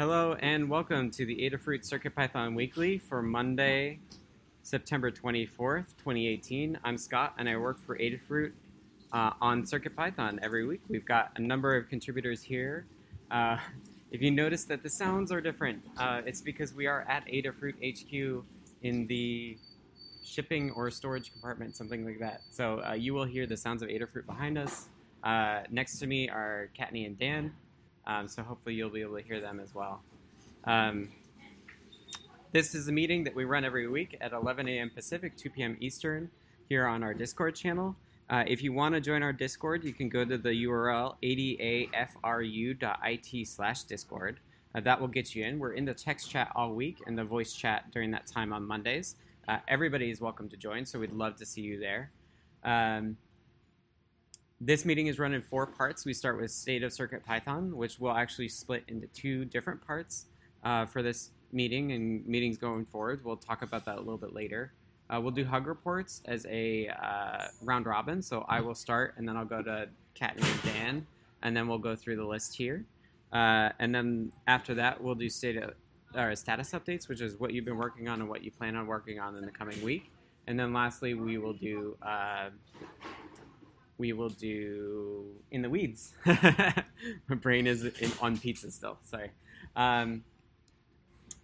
Hello and welcome to the Adafruit CircuitPython Weekly for Monday, September 24th, 2018. I'm Scott and I work for Adafruit uh, on CircuitPython every week. We've got a number of contributors here. Uh, if you notice that the sounds are different, uh, it's because we are at Adafruit HQ in the shipping or storage compartment, something like that. So uh, you will hear the sounds of Adafruit behind us. Uh, next to me are Kattni and Dan. Um, so hopefully you'll be able to hear them as well. Um, this is a meeting that we run every week at 11 a.m. Pacific, 2 p.m. Eastern, here on our Discord channel. Uh, if you want to join our Discord, you can go to the URL adafru.it slash Discord. Uh, that will get you in. We're in the text chat all week and the voice chat during that time on Mondays. Uh, everybody is welcome to join, so we'd love to see you there. Um, this meeting is run in four parts. We start with State of Circuit Python, which will actually split into two different parts uh, for this meeting and meetings going forward. We'll talk about that a little bit later. Uh, we'll do hug reports as a uh, round robin. So I will start, and then I'll go to Kattni and Dan, and then we'll go through the list here. Uh, and then after that, we'll do or status updates, which is what you've been working on and what you plan on working on in the coming week. And then lastly, we will do uh, we will do in the weeds. My brain is in, on pizza still. Sorry. Um,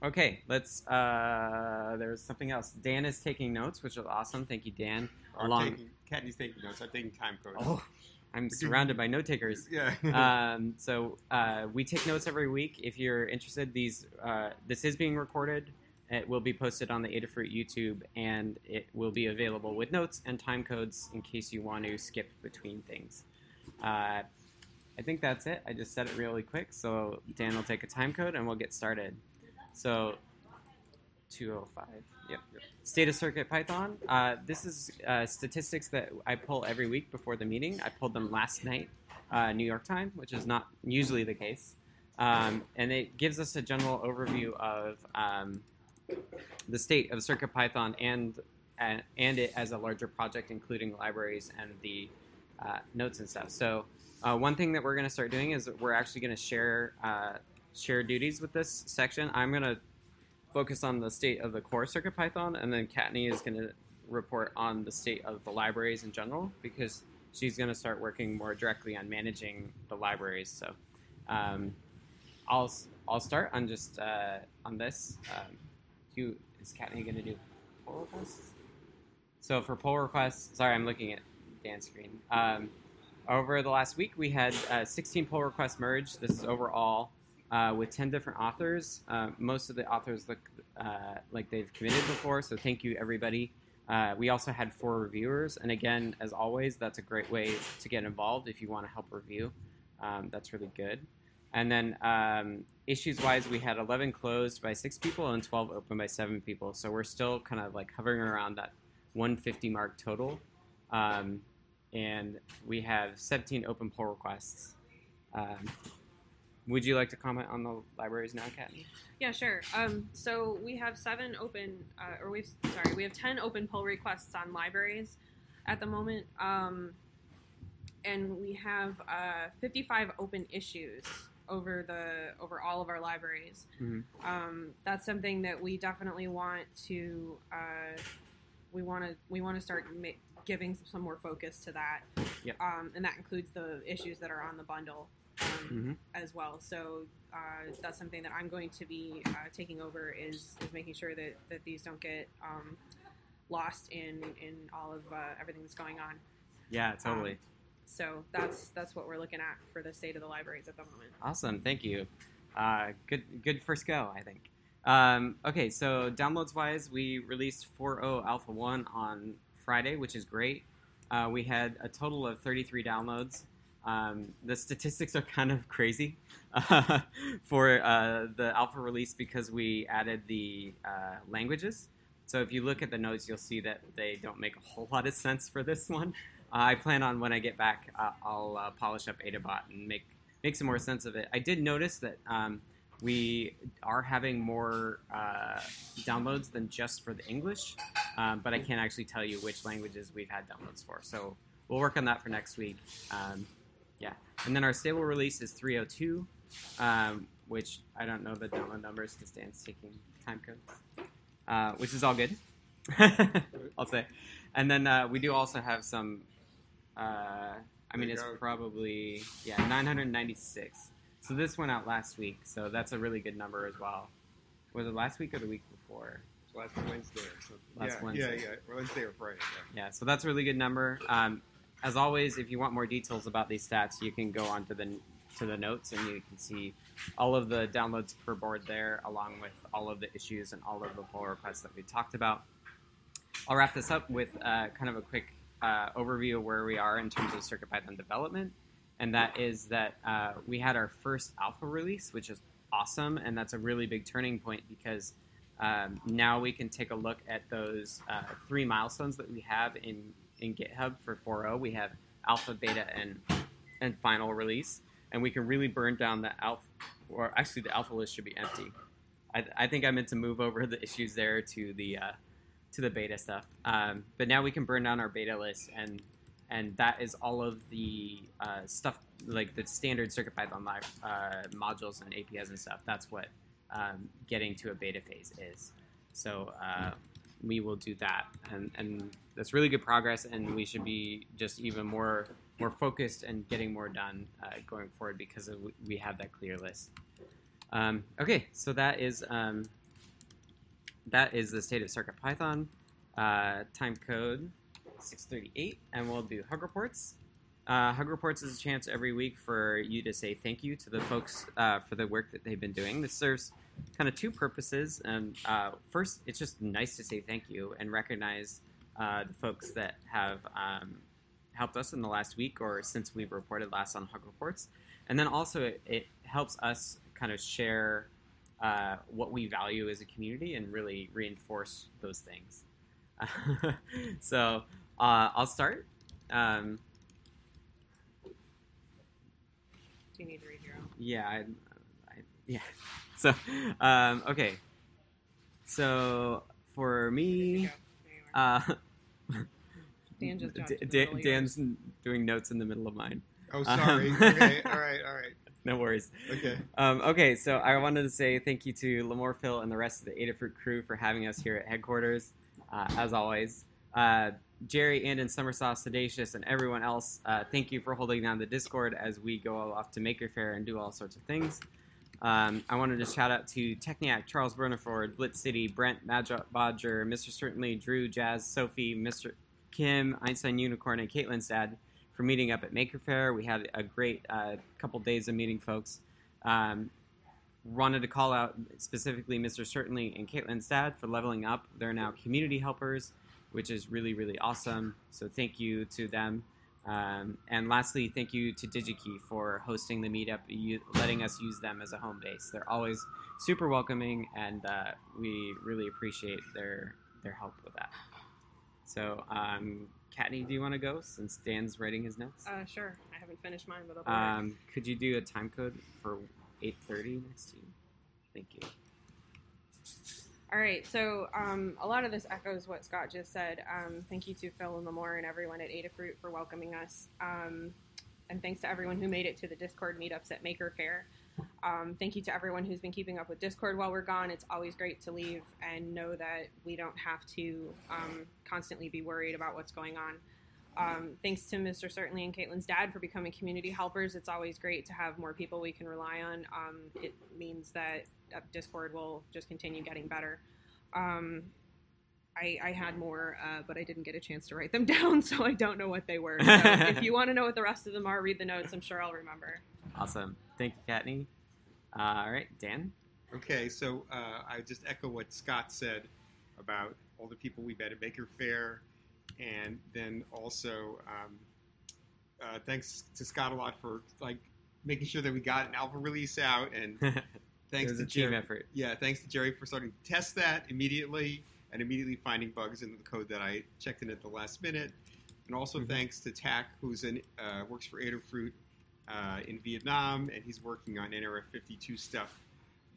okay, let's. Uh, there's something else. Dan is taking notes, which is awesome. Thank you, Dan. I'm Along. taking, Kattni's taking notes. I'm taking time codes. Oh, I'm surrounded by note takers. Yeah. um, so uh, we take notes every week. If you're interested, these uh, this is being recorded. It will be posted on the Adafruit YouTube, and it will be available with notes and time codes in case you want to skip between things. Uh, I think that's it. I just said it really quick, so Dan will take a time code and we'll get started. So 205. Yep. State of Circuit Python. Uh, this is uh, statistics that I pull every week before the meeting. I pulled them last night, uh, New York time, which is not usually the case. Um, and it gives us a general overview of um, the state of CircuitPython and and, and it as a larger project, including libraries and the uh, notes and stuff. So uh, one thing that we're going to start doing is we're actually going to share uh, share duties with this section. I'm going to focus on the state of the core CircuitPython, and then Kattni is going to report on the state of the libraries in general because she's going to start working more directly on managing the libraries. So um, I'll I'll start on just uh, on this. Um, is going to do pull requests? So for pull requests, sorry, I'm looking at Dan's screen. Um, over the last week, we had uh, 16 pull requests merged. This is overall uh, with 10 different authors. Uh, most of the authors look uh, like they've committed before, so thank you everybody. Uh, we also had four reviewers, and again, as always, that's a great way to get involved if you want to help review. Um, that's really good. And then um, issues wise, we had 11 closed by six people and 12 open by seven people. So we're still kind of like hovering around that 150 mark total. Um, and we have 17 open pull requests. Um, would you like to comment on the libraries now, Kat? Yeah, sure. Um, so we have seven open, uh, or we've sorry, we have ten open pull requests on libraries at the moment, um, and we have uh, 55 open issues over the over all of our libraries. Mhm. Um, that's something that we definitely want to uh, we want to we want to start ma- giving some more focus to that. Yep. Um, and that includes the issues that are on the bundle um, Mhm. as well. So uh, that's something that I'm going to be uh, taking over is is making sure that that these don't get um, lost in in all of uh, everything that's going on. Yeah, totally. So that's that's what we're looking at for the state of the libraries at the moment. Awesome, thank you. Uh, good, good first go, I think. Um, okay, so downloads wise, we released 4.0 Alpha 1 on Friday, which is great. Uh, we had a total of 33 downloads. Um, the statistics are kind of crazy uh, for uh, the alpha release because we added the uh, languages. So if you look at the notes, you'll see that they don't make a whole lot of sense for this one. I plan on when I get back, uh, I'll uh, polish up Adabot and make make some more sense of it. I did notice that um, we are having more uh, downloads than just for the English, um, but I can't actually tell you which languages we've had downloads for. So we'll work on that for next week. Um, yeah, And then our stable release is 302, um, which I don't know the download numbers because Dan's taking time codes, uh, which is all good. I'll say. And then uh, we do also have some. Uh, I mean, it's go. probably yeah 996. So this went out last week, so that's a really good number as well. Was it last week or the week before? Last Wednesday or something. Last yeah, Wednesday. Yeah, yeah. Wednesday or Friday. Yeah. Yeah, so that's a really good number. Um, as always, if you want more details about these stats, you can go onto the to the notes and you can see all of the downloads per board there, along with all of the issues and all of the pull requests that we talked about. I'll wrap this up with uh, kind of a quick uh, overview of where we are in terms of CircuitPython development, and that is that uh, we had our first alpha release, which is awesome, and that's a really big turning point because um, now we can take a look at those uh, three milestones that we have in, in GitHub for 4.0. We have alpha, beta, and and final release, and we can really burn down the alpha. Or actually, the alpha list should be empty. I, I think I meant to move over the issues there to the uh, to the beta stuff. Um, but now we can burn down our beta list, and and that is all of the uh, stuff like the standard CircuitPython uh, modules and APIs and stuff. That's what um, getting to a beta phase is. So uh, we will do that, and, and that's really good progress. And we should be just even more more focused and getting more done uh, going forward because of, we have that clear list. Um, okay, so that is um, that is the state of CircuitPython. Uh, time code 638, and we'll do hug reports. Uh, hug reports is a chance every week for you to say thank you to the folks uh, for the work that they've been doing. This serves kind of two purposes. And uh, first, it's just nice to say thank you and recognize uh, the folks that have um, helped us in the last week or since we've reported last on hug reports. And then also, it, it helps us kind of share uh, what we value as a community and really reinforce those things. so uh, I'll start. Um, Do you need to read your own? yeah, I, I, yeah. So um, okay. So for me, go. There you are. uh, Dan just jumped D- to the Dan- middle of yours. Dan's doing notes in the middle of mine. Oh, sorry. Um, okay. All right. All right. No worries. Okay. Um, okay, so I wanted to say thank you to Limor Phil and the rest of the Adafruit crew for having us here at headquarters, uh, as always. Uh, Jerry, Andon, Summersoft, Sedacious, and everyone else, uh, thank you for holding down the Discord as we go off to Maker Faire and do all sorts of things. Um, I wanted to shout out to Techniac, Charles Burniford, Blitz City, Brent, Madja Bodger, Mr. Certainly, Drew, Jazz, Sophie, Mr. Kim, Einstein Unicorn, and Caitlin's dad for meeting up at Maker Faire. We had a great uh, couple days of meeting folks. Um, wanted to call out specifically Mr. Certainly and Caitlin's dad for leveling up. They're now community helpers, which is really, really awesome. So thank you to them. Um, and lastly, thank you to DigiKey for hosting the meetup, letting us use them as a home base. They're always super welcoming, and uh, we really appreciate their their help with that. So, um, Kattni, do you want to go since Dan's writing his notes? Uh, sure. I haven't finished mine, but I'll. Um, could you do a time code for 8:30 next to you? Thank you. All right, so um, a lot of this echoes what Scott just said. Um, thank you to Phil and Limor and everyone at Adafruit for welcoming us. Um, and thanks to everyone who made it to the Discord meetups at Maker Faire. Um, thank you to everyone who's been keeping up with Discord while we're gone. It's always great to leave and know that we don't have to um, constantly be worried about what's going on. Um, thanks to Mr. Certainly and Caitlin's dad for becoming community helpers. It's always great to have more people we can rely on. Um, it means that uh, Discord will just continue getting better. Um, I, I had more, uh, but I didn't get a chance to write them down, so I don't know what they were. So if you want to know what the rest of them are, read the notes. I'm sure I'll remember. Awesome. Thank you, Kattni. Uh, all right, Dan. Okay. So uh, I just echo what Scott said about all the people we met at Maker Faire, and then also um, uh, thanks to Scott a lot for like making sure that we got an alpha release out, and thanks to a team Jerry. effort. Yeah, thanks to Jerry for starting to test that immediately and immediately finding bugs in the code that I checked in at the last minute. And also Mhm. thanks to Tack, who's in uh, works for Adafruit uh, in Vietnam, and he's working on NRF52 stuff,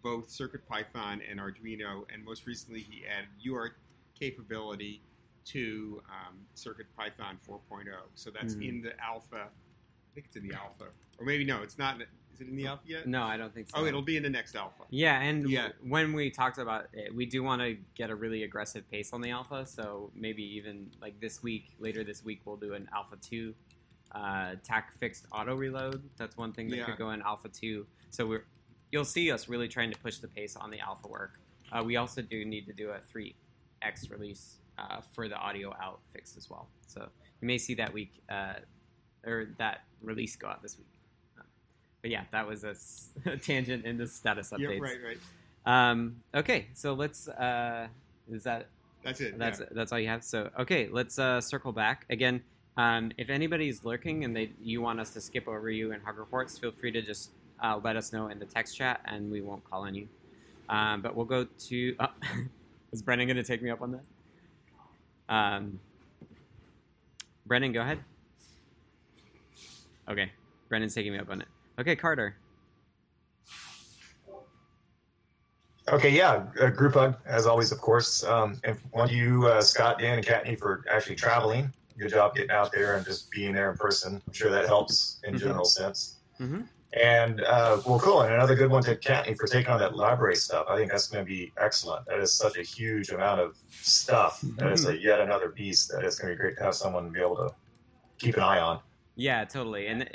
both CircuitPython and Arduino. And most recently, he added UART capability to um, CircuitPython 4.0. So that's Mhm. in the alpha I think it's in the alpha, or maybe no, it's not. Is it in the alpha yet? No, I don't think so. Oh, it'll be in the next alpha. Yeah, and Yeah. when we talked about it, we do want to get a really aggressive pace on the alpha. So maybe even like this week, later this week, we'll do an alpha two, uh, tac fixed auto reload. That's one thing that Yeah. could go in alpha two. So we're you'll see us really trying to push the pace on the alpha work. Uh, we also do need to do a three x release uh, for the audio out fix as well. So you may see that week uh, or that release go out this week. But yeah, that was a, s- a tangent in the status Yeah, right, right. Um, okay, so let's. Uh, is that That's it. that's yeah. that's all you have? So okay, let's uh, circle back again. Um, if anybody's lurking and they you want us to skip over you in hug reports, feel free to just uh, let us know in the text chat, and we won't call on you. Um, but we'll go to. Uh, is Brennan going to take me up on that? Um, Brennan, go ahead. Okay, Brennan's taking me up on it. Okay, Carter. Okay, yeah, group hug as always, of course. Um, and one you, uh, Scott, Dan, and Kattni for actually traveling. Good job getting out there and just being there in person. I'm sure that helps in Mhm. general sense. Mhm. And uh, well, cool. And another good one to Kattni for taking on that library stuff. I think that's going to be excellent. That is such a huge amount of stuff. That is a yet another beast. That is going to be great to have someone be able to keep an eye on. Yeah, totally. And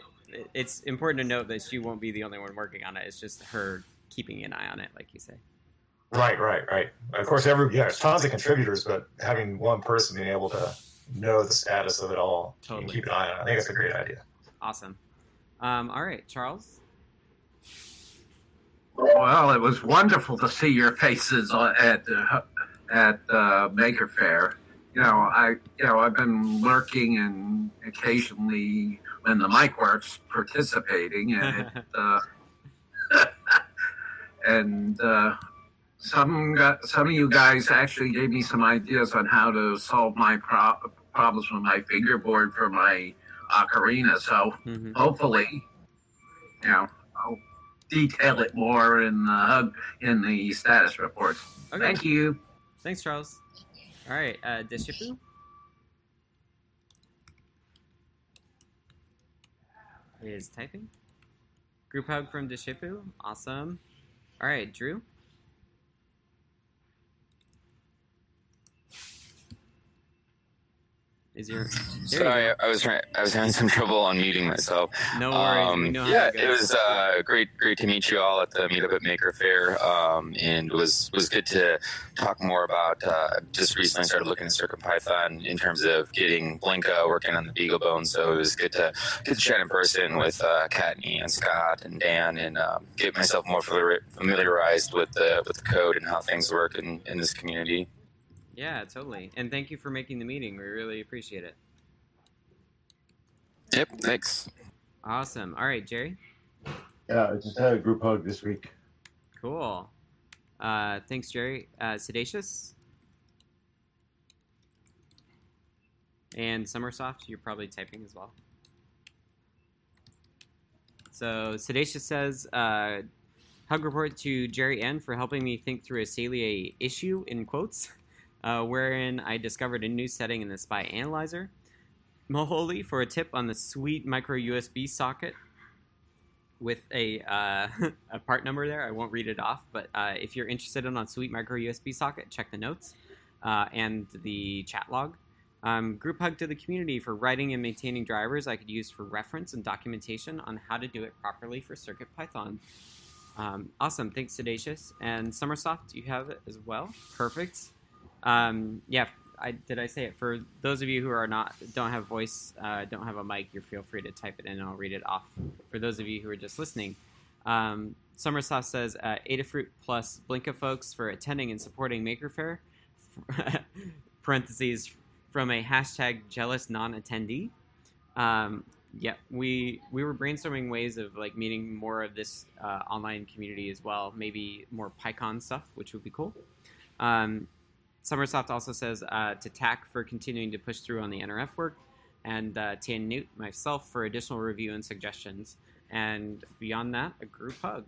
it's important to note that she won't be the only one working on it. It's just her keeping an eye on it, like you say. Right, right, right. Of course, every yeah, there's tons of contributors, but having one person being able to know the status of it all Totally. and keep an eye on it, I think that's a great idea. Awesome. Um, all right, Charles. Well, it was wonderful to see your faces at uh, at uh, Maker Faire. You know, I you know I've been lurking and occasionally when the mic works, participating, and it, uh, and uh, some some of you guys actually gave me some ideas on how to solve my pro- problems with my fingerboard for my ocarina. So Mhm. hopefully, you know, I'll detail it more in the in the status report. Okay. Thank you. Thanks, Charles. All right, uh, Deshipu. Is typing. Group hug from Deshipu. Awesome. All right, Drew. Is your there you Sorry. I was trying. I was having some trouble unmuting myself. No worries. Um, yeah, it it was uh, great, great to meet you all at the meetup at Maker Faire, um, and it was was good to talk more about. Uh, just recently started looking at CircuitPython in terms of getting Blinka working on the BeagleBone, so it was good to get to chat in person with uh, Kattni and Scott and Dan, and um, get myself more familiarized with the with the code and how things work in, in this community. Yeah, totally. And thank you for making the meeting. We really appreciate it. Yep, thanks. Awesome. All right, Jerry. Yeah, I just had a group hug this week. Cool. Uh, thanks, Jerry. Uh, Sedacious. And Summersoft, you're probably typing as well. So Sedacious says, uh, hug report to Jerry N for helping me think through a Salia issue in quotes, uh, wherein I discovered a new setting in the SPI analyzer. Moholi for a tip on the sweet micro USB socket with a uh, a part number there. I won't read it off, but uh, if you're interested in on Sweet Micro USB socket, check the notes uh, and the chat log. Um, group hug to the community for writing and maintaining drivers I could use for reference and documentation on how to do it properly for Circuit Python. Um, awesome, thanks Sedacious and Summersoft. You have it as well. Perfect. Um, yeah, I did I say it for those of you who are not don't have voice, uh, don't have a mic. You feel free to type it in, and I'll read it off. For those of you who are just listening, um, Summersoft says uh, Adafruit plus Blinka folks for attending and supporting Maker Faire. parentheses from a hashtag jealous non-attendee. Um, yeah, we we were brainstorming ways of like meeting more of this uh, online community as well. Maybe more PyCon stuff, which would be cool. Um, Summersoft also says uh, to TAC for continuing to push through on the NRF work, and uh, Newt, myself, for additional review and suggestions. And beyond that, a group hug.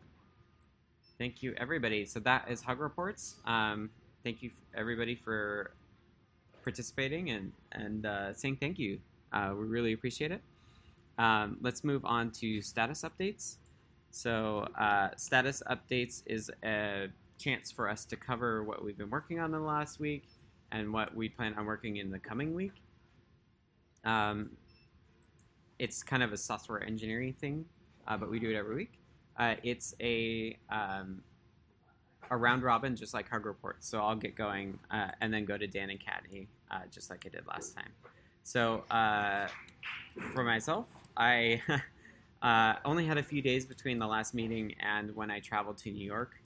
Thank you, everybody. So that is Hug Reports. Um, thank you, everybody, for participating and, and uh, saying thank you. Uh, we really appreciate it. Um, let's move on to status updates. So, uh, status updates is a chance for us to cover what we've been working on in the last week and what we plan on working in the coming week. Um, it's kind of a software engineering thing, uh, but we do it every week. Uh, it's a um, a round robin, just like Hug Reports. So I'll get going uh, and then go to Dan and Caddy, uh, just like I did last time. So uh, for myself, I uh, only had a few days between the last meeting and when I traveled to New York.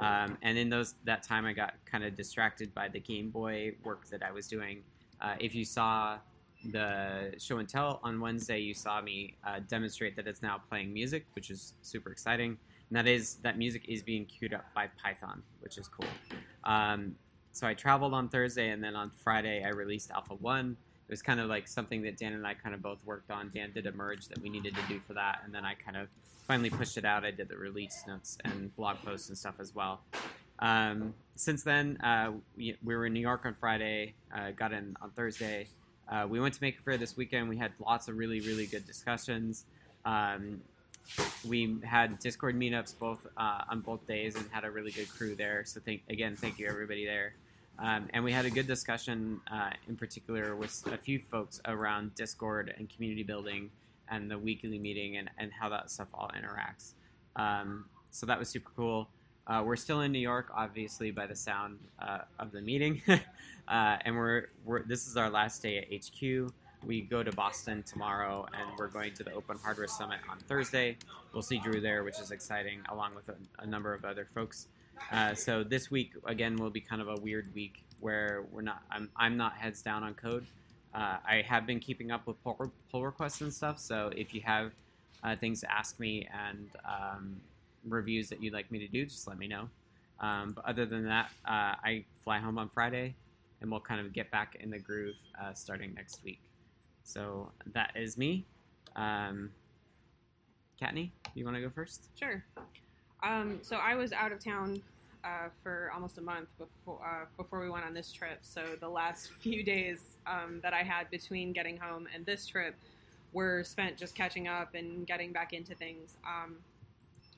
Um, and in those that time, I got kind of distracted by the Game Boy work that I was doing. Uh, if you saw the show and tell on Wednesday, you saw me uh, demonstrate that it's now playing music, which is super exciting. And that is that music is being queued up by Python, which is cool. Um, so I traveled on Thursday, and then on Friday I released Alpha One. It was kind of like something that Dan and I kind of both worked on. Dan did a merge that we needed to do for that, and then I kind of finally pushed it out. I did the release notes and blog posts and stuff as well. Um, since then, uh, we, we, were in New York on Friday, uh, got in on Thursday. Uh, we went to Maker Faire this weekend. We had lots of really, really good discussions. Um, we had Discord meetups both uh, on both days and had a really good crew there. So thank again, thank you everybody there. Um, and we had a good discussion uh, in particular with a few folks around Discord and community building and the weekly meeting and, and how that stuff all interacts. Um, so that was super cool. Uh, we're still in New York, obviously, by the sound uh, of the meeting, uh, and we're, we're this is our last day at HQ. We go to Boston tomorrow, and we're going to the Open Hardware Summit on Thursday. We'll see Drew there, which is exciting, along with a, a number of other folks. Uh, so this week again will be kind of a weird week where we're not. I'm I'm not heads down on code. Uh, I have been keeping up with pull, pull requests and stuff. So if you have uh, things to ask me and um, reviews that you'd like me to do, just let me know. Um, but other than that, uh, I fly home on Friday, and we'll kind of get back in the groove uh, starting next week. So that is me. Um, Kattni, you want to go first? Sure. Um, so I was out of town uh, for almost a month before uh, before we went on this trip. So the last few days um, that I had between getting home and this trip were spent just catching up and getting back into things. Um,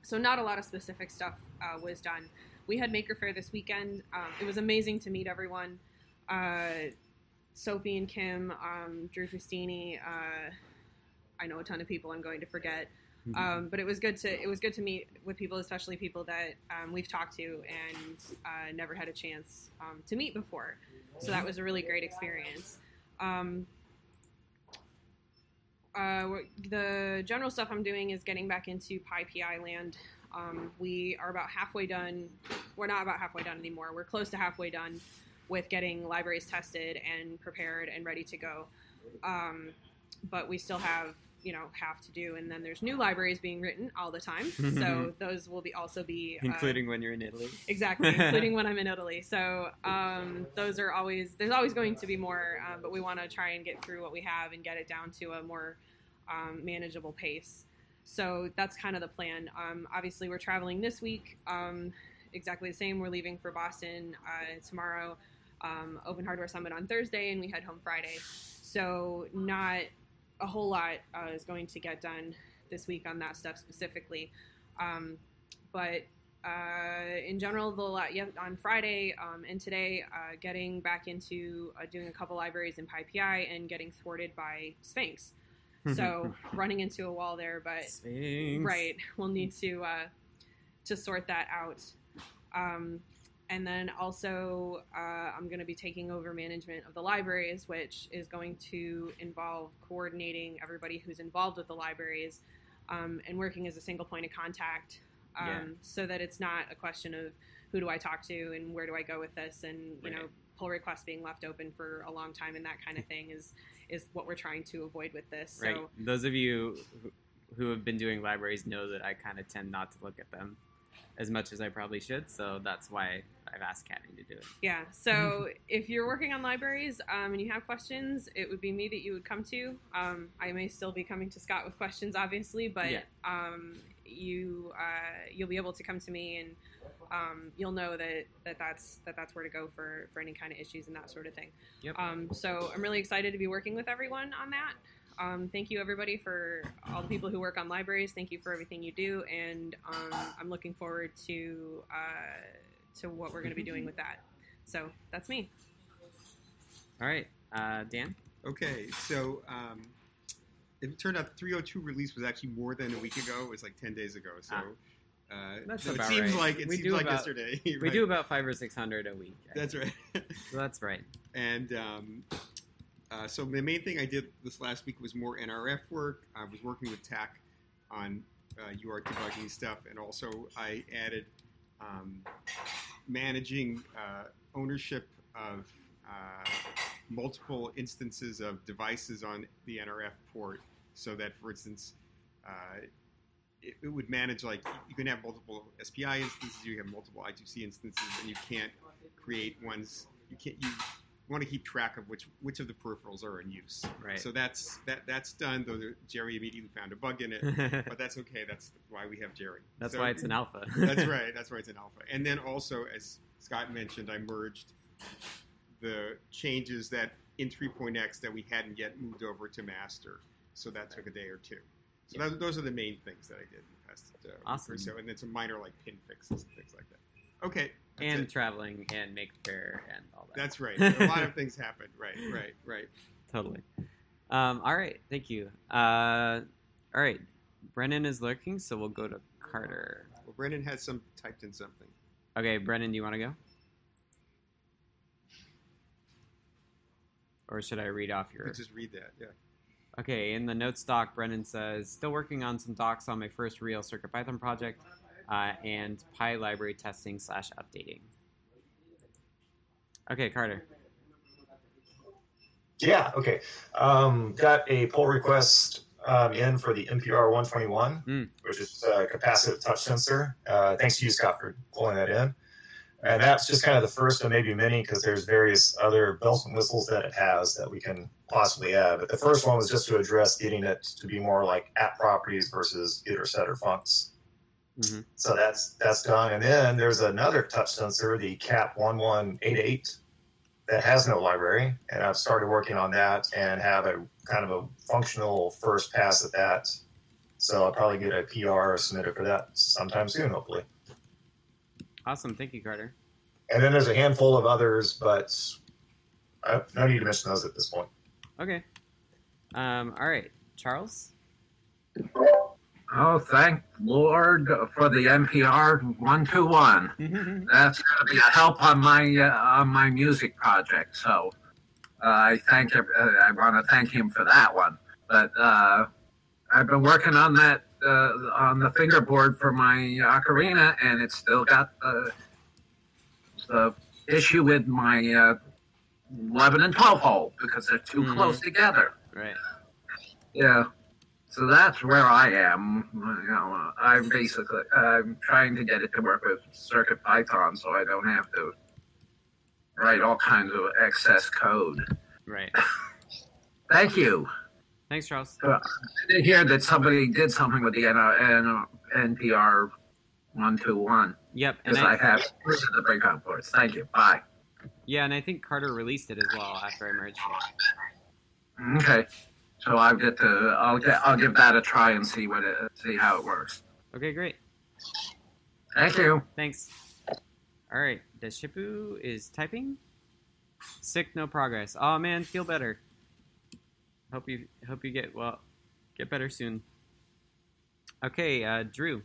so not a lot of specific stuff uh, was done. We had Maker Faire this weekend. Um, it was amazing to meet everyone. Uh, Sophie and Kim, um, Drew Fustini. Uh, I know a ton of people I'm going to forget. Mm-hmm. Um, but it was good to it was good to meet with people, especially people that um, we've talked to and uh, never had a chance um, to meet before. So that was a really great experience. Um, uh, the general stuff I'm doing is getting back into PyPI land. Um, we are about halfway done. We're not about halfway done anymore. We're close to halfway done with getting libraries tested and prepared and ready to go. Um, but we still have you know have to do. And then there's new libraries being written all the time. So those will be also be uh, including when you're in italy. Exactly. Including when i'm in italy. So um, those are always there's always going to be more um, but we want to try and get through what we have and get it down to a more um, manageable pace. So that's kind of the plan. Um, obviously we're traveling this week um, exactly the same. We're leaving for boston uh, tomorrow um, open hardware summit on thursday and we head home friday. So not a whole lot uh, is going to get done this week on that stuff specifically. Um, but uh, in general, the yeah, on Friday um, and today, uh, getting back into uh, doing a couple libraries in PyPI and getting thwarted by Sphinx. So running into a wall there, but Sphinx. right, we'll need to uh, to sort that out. Um, and then also, uh, I'm going to be taking over management of the libraries, which is going to involve coordinating everybody who's involved with the libraries um, and working as a single point of contact um, Yeah. so that it's not a question of who do I talk to and where do I go with this and, you Right. know, pull requests being left open for a long time and that kind of thing is, is what we're trying to avoid with this. Right. So, Those of you who- who have been doing libraries know that I kind of tend not to look at them as much as I probably should. So that's why I've asked Kattni to do it. Yeah. So if you're working on libraries um, and you have questions, it would be me that you would come to. Um, I may still be coming to Scott with questions, obviously, but Yeah. um, you uh, you'll be able to come to me and um, you'll know that, that that's that that's where to go for for any kind of issues and that sort of thing. Yep. Um, so I'm really excited to be working with everyone on that. Um, thank you everybody for all the people who work on libraries. Thank you for everything you do, and um, I'm looking forward to uh, to what we're going to be doing with that. So that's me. All right, uh, Dan. Okay, so um, it turned out the 302 release was actually more than a week ago. It was like 10 days ago. So Ah. uh, That's so it seems right. like it We seems do like about- yesterday. We do about five or six hundred a week. I That's think. right. So that's right. and um, uh, so the main thing I did this last week was more NRF work. I was working with TAC on uh, UART debugging stuff, and also I added um, managing uh, ownership of uh, multiple instances of devices on the NRF port, so that, for instance, uh, it, it would manage like you can have multiple SPI instances, you have multiple I2C instances, and you can't create ones. You can't you want to keep track of which which of the peripherals are in use. Right. So that's that that's done. Though Jerry immediately found a bug in it, but that's okay. That's why we have Jerry. that's So- why it's an alpha. that's right. That's why it's an alpha. And then also, as Scott mentioned, I merged the changes that in 3.x that we hadn't yet moved over to master. So that took a day or two. So that, those are the main things that I did in the past uh, Awesome. or so. And then some minor like pin fixes and things like that. Okay. That's and it. traveling and make fair and all that. That's right. A lot of things happened. Right, right, right. totally. Um, all right, thank you. Uh, all right, Brennan is lurking, so we'll go to Carter. Well, Brendan has some typed in something. Okay, Brennan, do you want to go? Or should I read off You your? could just read that. Yeah. Okay, in the notes doc, Brennan says, still working on some docs on my first real CircuitPython project uh, and Pi library testing slash updating. Okay, Carter. Yeah, okay. Um, got a pull request um, in for the MPR 121, Mm. which is a capacitive touch sensor. Uh, thanks to you, Scott, for pulling that in. And that's just kind of the first of maybe many because there's various other bells and whistles that it has that we can possibly add. But the first one was just to address getting it to be more like app properties versus getter setter funcs. Mhm. So that's that's done. And then there's another touch sensor, the CAP 1188, that has no library. And I've started working on that and have a kind of a functional first pass at that. So I'll probably get a PR submitted for that sometime soon, hopefully. Awesome, thank you, Carter. And then there's a handful of others, but I have no need to mention those at this point. Okay. Um, all right, Charles. Oh, thank Lord for the MPR 121. That's going to be a help on my uh, on my music project. So uh, I thank uh, I want to thank him for that one. But uh, I've been working on that uh, on the fingerboard for my ocarina, and it's still got the the issue with my uh, 11 and 12 hole because they're too Mhm. close together. right. Yeah. So that's where I am. You know, I'm basically I'm trying to get it to work with Circuit Python, so I don't have to write all kinds of excess code. Right. Thank you. Thanks, Charles. Uh, I did hear that somebody did something with the N- N- MPR one two one Yep, and because I I, have the breakout ports. Thank you. Bye. yeah, and I think Carter released it as well after I merged it. Okay. So I'll get to I'll get I'll give that a try and see what it see how it works. Okay, great. Thank you. Thanks. All right, Deshipu is typing. Sick, no progress. Oh man, feel better. Hope you hope you get well, get better soon. Okay, uh, Drew.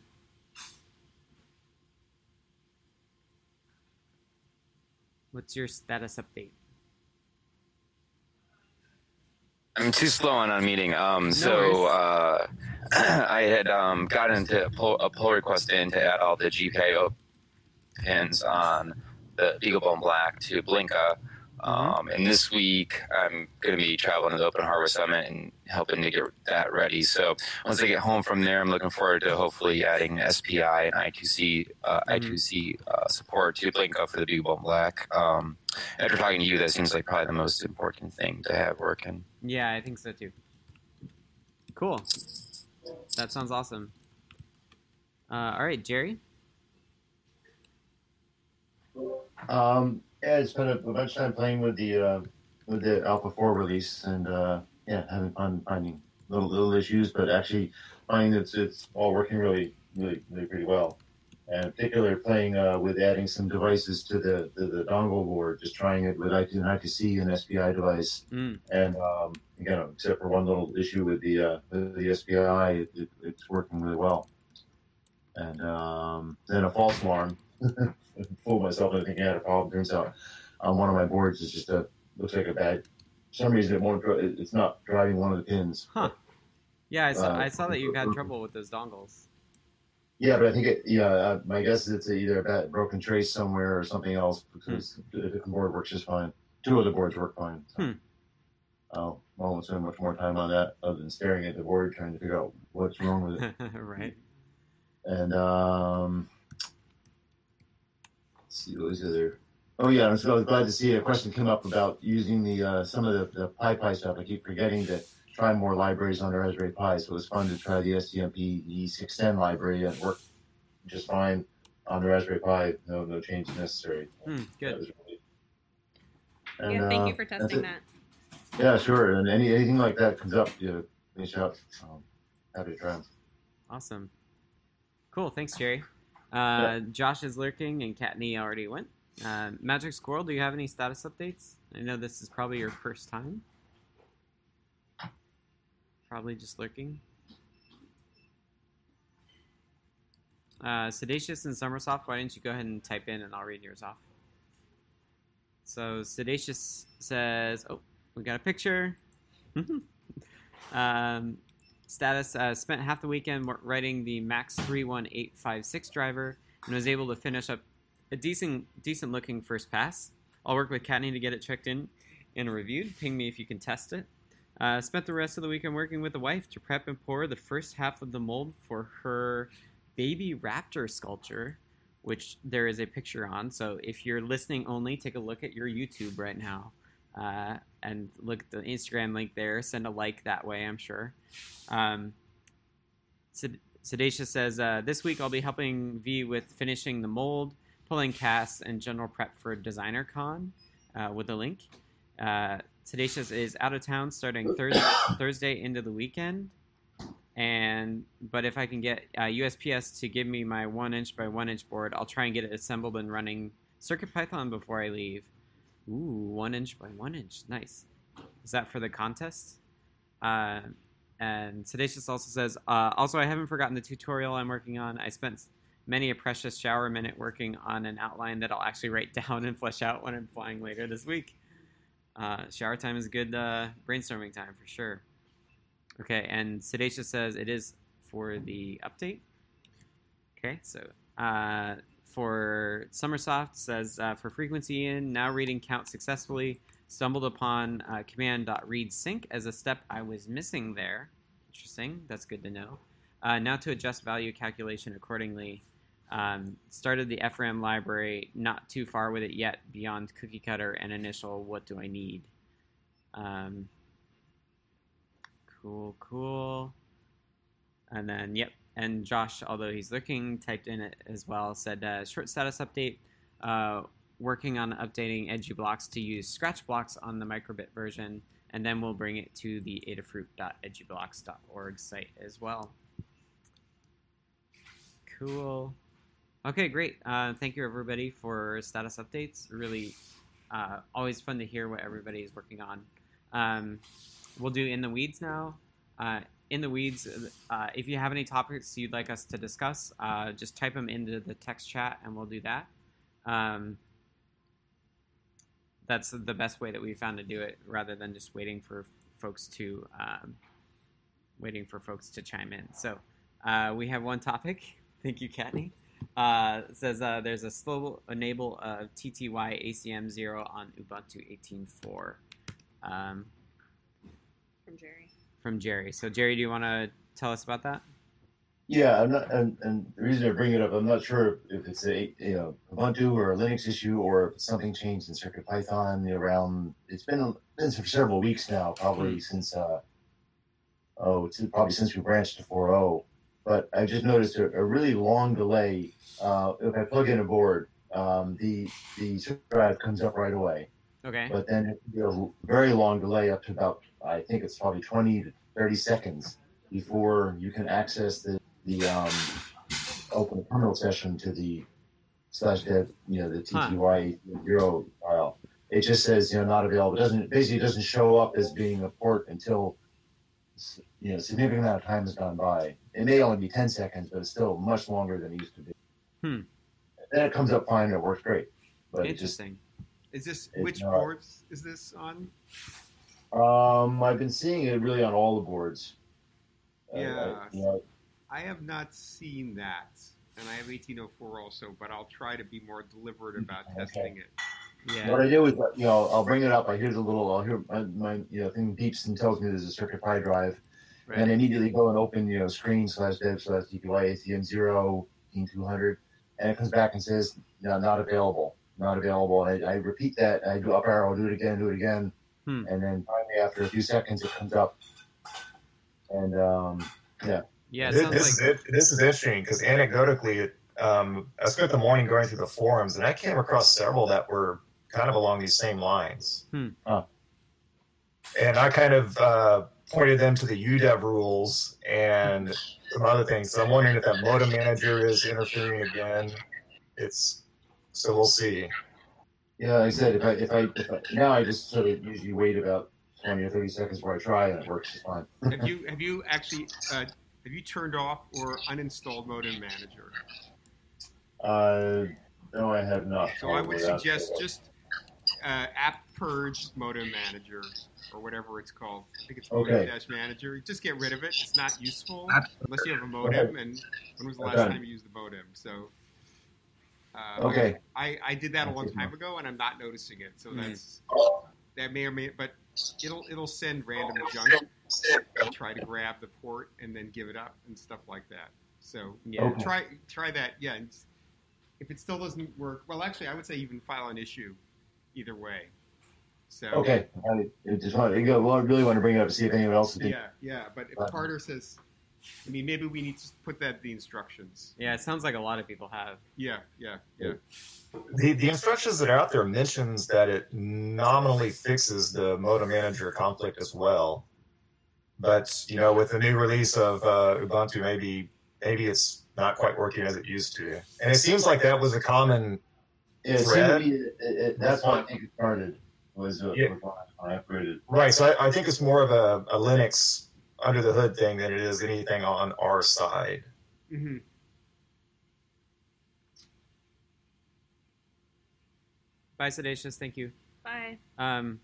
What's your status update? I'm too slow on a meeting. Um, worries. so uh, I had um, gotten into a pull, a pull request in to add all the GPIO pins on the BeagleBone Black to Blinka. Um, and this week I'm going to be traveling to the Open Hardware Summit and helping to get that ready. So once I get home from there, I'm looking forward to hopefully adding SPI and I2C uh, Mhm. I2C uh, support to Blinka for the BeagleBone Black. Um, after talking to you, that seems like probably the most important thing to have working. Yeah, I think so too. Cool. That sounds awesome. Uh, all right, Jerry. Um, yeah, I spent a, bunch of time playing with the uh, with the Alpha Four release, and uh, yeah, having fun finding little little issues, but actually finding that it's, it's all working really really really pretty well. And particularly playing uh, with adding some devices to the, the, the dongle board, just trying it with iTunes I2C and SPI device, Mm. and um, again, except for one little issue with the uh, with the SPI, it, it, it's working really well. And um, then a false alarm. Fooled myself into thinking I had a problem. Turns out on one of my boards is just a looks like a bad. For some reason, it won't. It's not driving one of the pins. Huh. Yeah, I saw. Uh, I saw that you had trouble with those dongles. Yeah, but I think it. Yeah, uh, my guess is it's either a bad broken trace somewhere or something else because the different board works just fine. Two of the boards work fine. So. Hmm. Oh, I won't spend much more time on that other than staring at the board trying to figure out what's wrong with it. right. And um, see what was the other. Oh yeah, so I was glad to see a question come up about using the uh, some of the, the PyPI stuff. I keep forgetting to try more libraries on the Raspberry Pi, so it was fun to try the STMP E610 library and it worked just fine on the Raspberry Pi. No no changes necessary. That good. was really- yeah, thank uh, you for testing that. Yeah, sure. And any anything like that comes up, you know, reach out. Um, happy to try 'em. Awesome. Cool. Thanks, Jerry. Uh, Josh is lurking, and Kattni already went. Uh, Magic Squirrel, do you have any status updates? I know this is probably your first time. Probably just lurking. Uh, Sedacious and Summersoft, why don't you go ahead and type in and I'll read yours off. So Sedacious says, oh, we got a picture. um, status uh, spent half the weekend writing the Max 31856 driver and was able to finish up a decent decent looking first pass. I'll work with Kattni to get it checked in and reviewed. Ping me if you can test it. Uh, spent the rest of the weekend working with the wife to prep and pour the first half of the mold for her baby raptor sculpture, which there is a picture on. So if you're listening only, take a look at your YouTube right now uh, and look at the Instagram link there. Send a like that way, I'm sure. Um, Sed- Sedacia says, uh, This week I'll be helping V with finishing the mold, pulling casts, and general prep for Designer Con uh, with a link. Uh, Sedacious is out of town starting Thursday, Thursday into the weekend. And but if I can get uh, USPS to give me my one inch by one inch board, I'll try and get it assembled and running Circuit Python before I leave. Ooh, one inch by one inch, nice. Is that for the contest? Uh, and Sedacious also says, uh, also I haven't forgotten the tutorial I'm working on. I spent many a precious shower minute working on an outline that I'll actually write down and flesh out when I'm flying later this week. Uh, shower time is good uh, brainstorming time for sure. Okay, and Sedacious says it is for the update. Okay, so uh, for Summersoft says uh, for frequency in now reading count successfully stumbled upon uh, command.read sync as a step I was missing there. Interesting, that's good to know. Uh, now to adjust value calculation accordingly. Um, started the FRAM library, not too far with it yet, beyond cookie cutter and initial what do I need. Um, cool, cool. And then, yep. And Josh, although he's looking, typed in it as well, said uh, short status update. Uh, working on updating EduBlocks to use scratch blocks on the microbit version, and then we'll bring it to the adafruit.edublocks.org site as well. Cool. Okay, great. Uh, thank you, everybody, for status updates. Really, uh, always fun to hear what everybody is working on. Um, we'll do in the weeds now. Uh, in the weeds, uh, if you have any topics you'd like us to discuss, uh, just type them into the text chat, and we'll do that. Um, that's the best way that we found to do it, rather than just waiting for folks to um, waiting for folks to chime in. So uh, we have one topic. Thank you, Kattni. Uh, says uh, there's a slow enable of TTY ACM zero on Ubuntu 18.4 um, From Jerry. From Jerry. So Jerry, do you want to tell us about that? Yeah, I'm not, and, and the reason I bring it up, I'm not sure if it's a you know Ubuntu or a Linux issue or if something changed in CircuitPython around. It's been been for several weeks now, probably since uh oh, it's probably since we branched to 4.0. But I just noticed a, a really long delay. Uh, if I plug in a board, um, the the drive comes up right away Okay. but then it, you know, very long delay up to about I think it's probably 20 to 30 seconds before you can access the the um, open terminal session to the slash dev, you know, the Huh. TTY zero file. It just says you know not available. It doesn't basically doesn't show up as being a port until you know significant amount of time has gone by. It may only be 10 seconds, but it's still much longer than it used to be. Hmm. Then it comes up fine and it works great. But it just Interesting. Is this which not. boards is this on? Um, I've been seeing it really on all the boards. Uh, Yeah. I- you know, I have not seen that, and I have 1804 also, but I'll try to be more deliberate about Okay. testing it. Yeah. what I do is, uh, you know, I'll bring it up. I hear the little, I'll hear my, my you know, thing beeps and tells me there's a CIRCUITPY drive, Right. and I immediately go and open, you know, screen slash dev slash ttyACM zero two hundred, and it comes back and says, no, not available, not available. And I, I repeat that. I do up arrow, do it again, do it again, Hmm. and then finally after a few seconds, it comes up, and um, yeah. Yeah. It this, sounds this like is it, this is interesting because anecdotally, um, I spent the morning going through the forums and I came across several that were kind of along these same lines. Hmm. Huh. And I kind of uh, pointed them to the UDEV rules and some other things. So I'm wondering if that modem manager is interfering again. It's so we'll see. Yeah, like I said if I if I, if I now I just sort of usually wait about twenty or thirty seconds before I try, and it works just fine. have you have you actually uh, have you turned off or uninstalled Modem Manager? Uh, no, I have not. So I would suggest just uh, apt purge Modem Manager or whatever it's called. I think it's Modem Okay. Dash Manager. Just get rid of it. It's not useful unless you have a modem. And when was the last Okay. time you used the modem? So. Uh, Okay. I, I did that a long time ago, and I'm not noticing it. So Hmm. that's that may or may, but it'll it'll send random junk and try to grab the port and then give it up and stuff like that. So yeah. Okay. try try that. Yeah, and if it still doesn't work, well, actually, I would say even file an issue, either way. So Okay, I just want well, I really want to bring it up to see if anyone else yeah, yeah. But if. Carter says, I mean, maybe we need to put that in the instructions. Yeah. It sounds like a lot of people have. Yeah, yeah, yeah. The, the instructions that are out there mentions that it nominally fixes the modem manager conflict as well. But you know, with the new release of uh, Ubuntu, maybe maybe it's not quite working as it used to. And it seems like that was a common. Yeah, it seemed to Thread? be, it, it, that's what I think it started was uh, Yeah. I upgraded. Right. So I, I think it's more of a, a Linux under the hood thing than it is anything on our side. hmm Bye, Sedacious. Thank you. Bye. Um,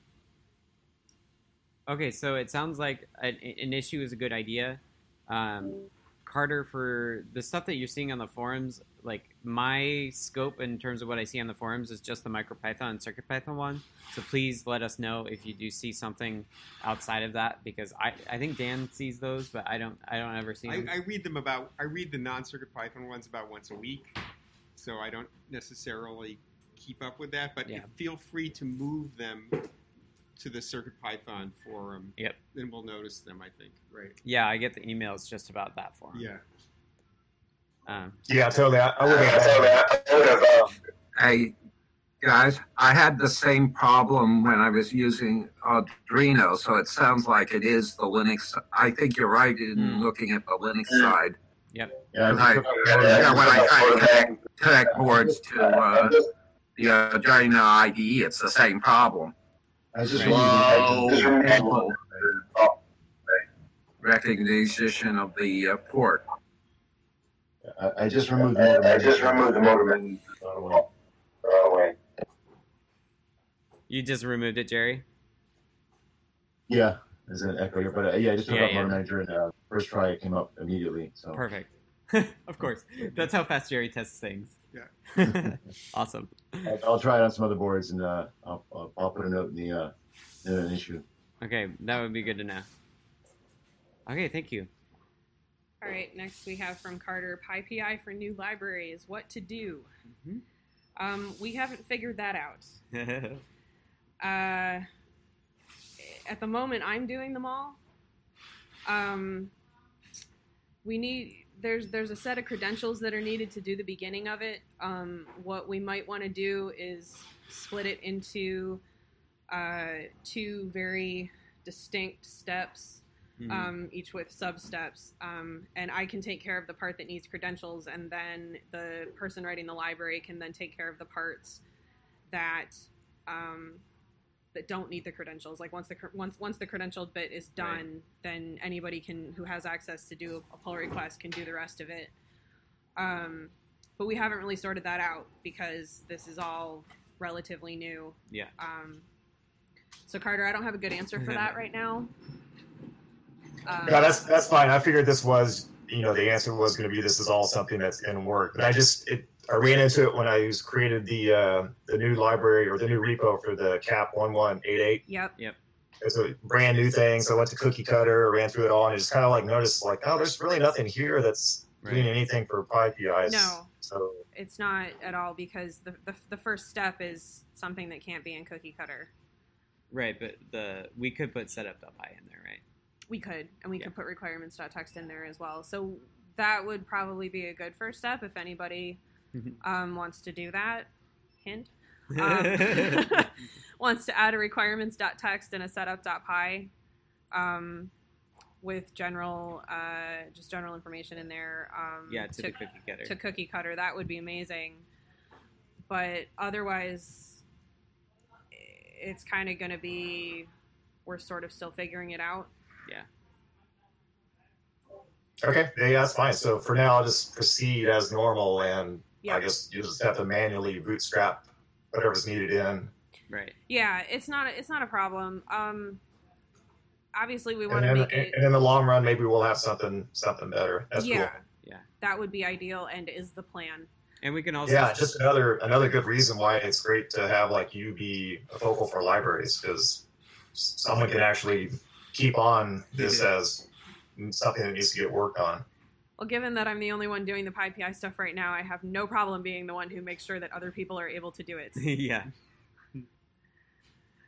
okay, so it sounds like an, an issue is a good idea. Um, Carter, for the stuff that you're seeing on the forums, like my scope in terms of what I see on the forums is just the MicroPython and CircuitPython one. So please let us know if you do see something outside of that because I, I think Dan sees those, but I don't I don't ever see I, them. I read them about. I read the non-circuit Python ones about once a week, so I don't necessarily keep up with that. But Yeah. feel free to move them to the Circuit Python forum. Yep. Then we'll notice them. I think. Right. yeah, I get the emails just about that forum. Yeah. Um, Yeah, totally. I, I would have. Hey, guys, I had the same problem when I was using Arduino, so it sounds like it is the Linux. I think you're right in Hmm. looking at the Linux side. Yeah, I, Yeah, when I try to connect, connect boards to uh, the Arduino IDE, it's the same problem. I just Slow recognition of the uh, port. I, I just removed the motor. I just removed the motor and Throw it away. throw away. you just removed it, Jerry. Yeah, there's an echo here, but uh, yeah, I just took Yeah, out yeah. motor manager and uh, first try it came up immediately. So Perfect. of course. That's how fast Jerry tests things. Yeah. awesome. I- I'll try it on some other boards and uh, I'll, I'll, I'll put a note in the uh, in an issue. Okay, that would be good to know. Okay, thank you. All right, next we have from Carter PyPI for new libraries. What to do? Mhm. Um, we haven't figured that out. Uh, at the moment, I'm doing them all. Um, we need there's there's a set of credentials that are needed to do the beginning of it. Um, what we might want to do is split it into uh, two very distinct steps Mhm. um, each with sub steps. Um, and I can take care of the part that needs credentials, and then the person writing the library can then take care of the parts that um, that don't need the credentials. Like once the once once the credentialed bit is done, then anybody can who has access to do a pull request can do the rest of it. Um, but we haven't really sorted that out because this is all relatively new. Yeah. Um, so Carter, I don't have a good answer for that right now. Um, No, that's that's fine. I figured this was, you know, the answer was going to be this is all something that's in work. But I just it, I ran into it when I was created the uh, the new library or the new repo for the Cap one one eight eight. Yep. Yep. It's a brand new thing, so I went to Cookie Cutter, ran through it all, and I just kind of like noticed like, oh, there's really nothing here that's doing anything for PyPIs. No. So It's not at all because the, the the first step is something that can't be in cookie cutter. Right, but the we could put setup.py in there, right? We could, and we Yeah. could put requirements.txt in there as well. So that would probably be a good first step if anybody Mhm. um, wants to do that. Hint. Um, wants to add a requirements.txt and a setup.py um, with general, uh, just general information in there. Um, yeah, to, the cookie getter. to cookie cutter, that would be amazing. But otherwise, it's kind of going to be we're sort of still figuring it out. Okay, yeah, that's fine. So for now, I'll just proceed as normal, and Yeah. I guess you just have to manually bootstrap whatever's needed in. right. Yeah, it's not a, it's not a problem. Um, obviously, we want to make it. and in the long run, maybe we'll have something something better. That's yeah, cool. Yeah. that would be ideal and is the plan. And we can also Yeah, just another another good reason why it's great to have like you be a focal for libraries because someone can actually keep on this as something that needs to get worked on. Well, given that I'm the only one doing the PyPI stuff right now, I have no problem being the one who makes sure that other people are able to do it. yeah.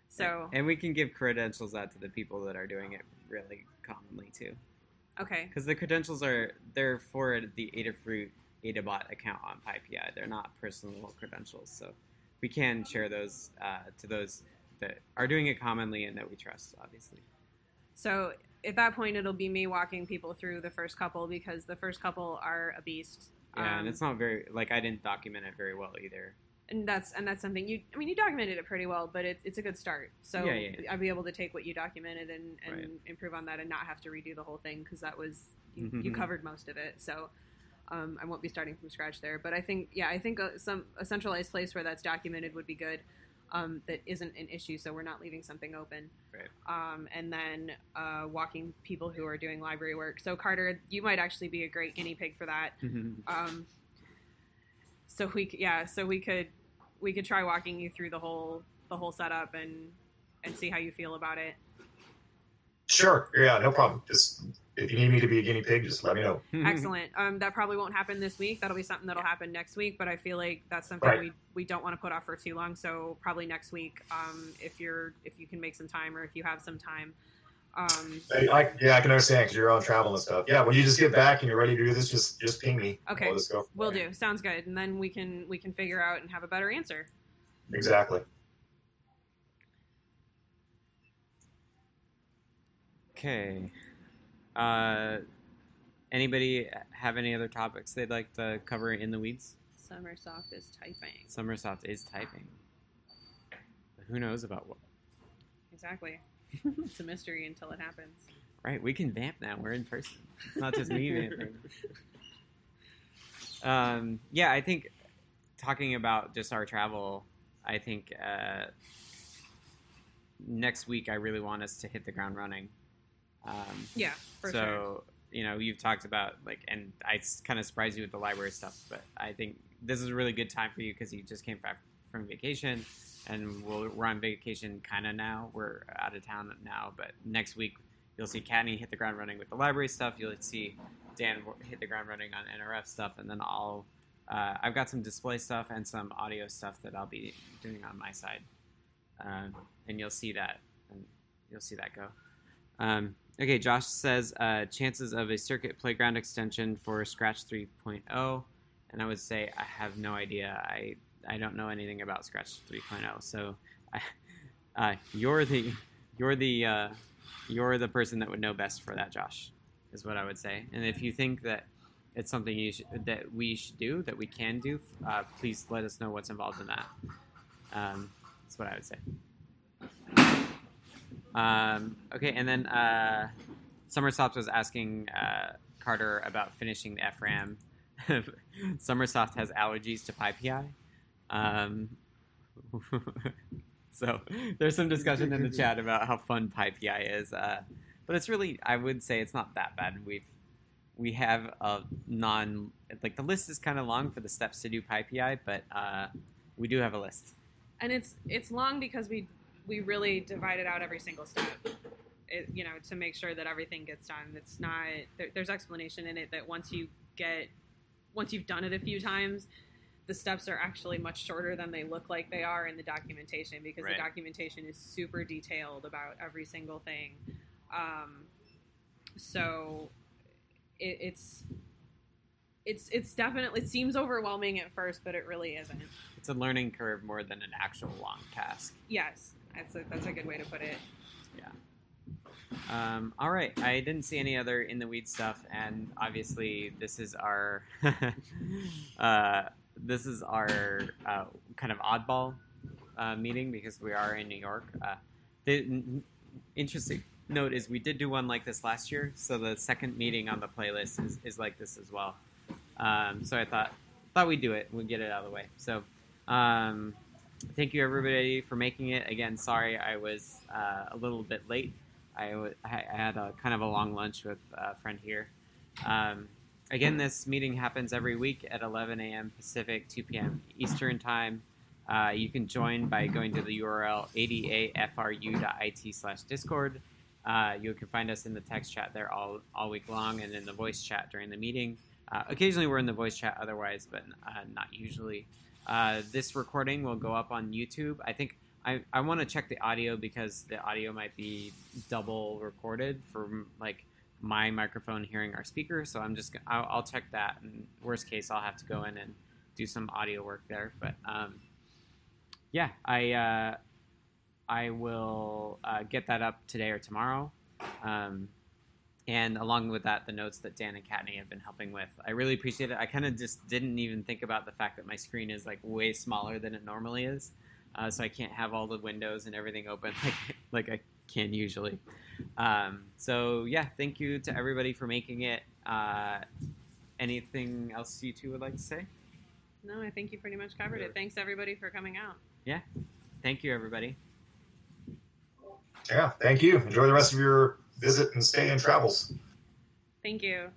So, And we can give credentials out to the people that are doing it really commonly too. okay, Because the credentials are they're for the Adafruit Adabot account on PyPI. They're not personal credentials, so we can share those uh, to those that are doing it commonly and that we trust, obviously. So at that point, it'll be me walking people through the first couple because the first couple are a beast. Yeah, Um, and it's not very like I didn't document it very well either. and that's and that's something you i mean you documented it pretty well but it's, it's a good start so Yeah, yeah, yeah. i'll be able to take what you documented and, and Right. improve on that and not have to redo the whole thing because that was you, you Mhm. covered most of it so um, i won't be starting from scratch there but i think yeah i think a, some a centralized place where that's documented would be good um, that isn't an issue so we're not leaving something open Right. um, and then uh, walking people who are doing library work so carter you might actually be a great guinea pig for that um, so we c- yeah, so we could we could try walking you through the whole the whole setup and and see how you feel about it. Sure, yeah, no problem. Just if you need me to be a guinea pig, just let me know. Excellent. Um, that probably won't happen this week. That'll be something that'll happen next week. But I feel like that's something Right. we we don't want to put off for too long. So probably next week, um, if you're if you can make some time or if you have some time. Um, I, I, yeah, I can understand because you're on travel and stuff. Yeah, when you just get back and you're ready to do this, just just ping me. Okay. we'll go. from will do. Sounds good. And then we can we can figure out and have a better answer. Exactly. Okay. Uh, anybody have any other topics they'd like to cover in the weeds? Summersoft is typing. Summersoft is typing. But who knows about what? Exactly. it's a mystery until it happens. Right, we can vamp now. We're in person. It's not just me vamping. Um, yeah, I think talking about just our travel, I think uh, next week I really want us to hit the ground running. Um, Yeah, for so sure. you know you've talked about like and i kind of surprised you with the library stuff but i think this is a really good time for you because you just came back from vacation and we'll, we're on vacation kind of now. We're out of town now but next week you'll see Kattni hit the ground running with the library stuff. You'll see dan hit the ground running on nrf stuff and then i'll uh, i've got some display stuff and some audio stuff that i'll be doing on my side. Um, and you'll see that and you'll see that go. Um, okay, Josh says uh, chances of a circuit playground extension for Scratch 3.0, and I would say I have no idea. I I don't know anything about Scratch 3.0, so I, uh, you're the you're the uh, you're the person that would know best for that, Josh. Is what I would say. And if you think that it's something you should, that we should do, that we can do, uh, please let us know what's involved in that. Um, that's what I would say. Um, okay, and then uh, Summersoft was asking uh, Carter about finishing the FRAM. Summersoft has allergies to PyPI. Um, so there's some discussion in the chat about how fun PyPI is. Uh, but it's really, I would say it's not that bad. We've we have a non like the list is kind of long for the steps to do PyPI, but uh, we do have a list. and it's it's long because we we really divided out every single step it, you know to make sure that everything gets done it's not there, there's explanation in it that once you get once you've done it a few times the steps are actually much shorter than they look like they are in the documentation because Right. the documentation is super detailed about every single thing um, so it, it's it's it's definitely it seems overwhelming at first but it really isn't It's a learning curve more than an actual long task. Yes, that's a, that's a good way to put it. Yeah. Um, all right, I didn't see any other in the weed stuff, and obviously this is our uh, this is our uh, kind of oddball uh, meeting because we are in New York. Uh, the interesting note is we did do one like this last year, so the second meeting on the playlist is, is like this as well. Um, so I thought thought we'd do it. We'd get it out of the way. So. Um, thank you everybody for making it. Again, sorry I was uh, a little bit late. I, w- I had a kind of a long lunch with a friend here. Um, again, this meeting happens every week at 11 a.m. Pacific, 2 p.m. Eastern Time. Uh, you can join by going to the URL adafru.it slash discord. Uh, you can find us in the text chat there all, all week long and in the voice chat during the meeting. Uh, occasionally we're in the voice chat otherwise, but uh, not usually. Uh, this recording will go up on YouTube. I think I, I want to check the audio because the audio might be double recorded from like my microphone hearing our speaker. So I'm just gonna- I'll, I'll check that. And worst case, I'll have to go in and do some audio work there. But um, yeah, I uh, I will uh, get that up today or tomorrow. Um, and along with that, the notes that Dan and Kattni have been helping with. I really appreciate it. I kind of just didn't even think about the fact that my screen is like way smaller than it normally is, uh, so I can't have all the windows and everything open like like I can usually. Um, so yeah, thank you to everybody for making it. Uh, anything else you two would like to say? No, I think you pretty much covered it. Thanks everybody for coming out. Yeah, thank you, everybody. Yeah, thank you. Enjoy the rest of your visit and stay in travels. Thank you.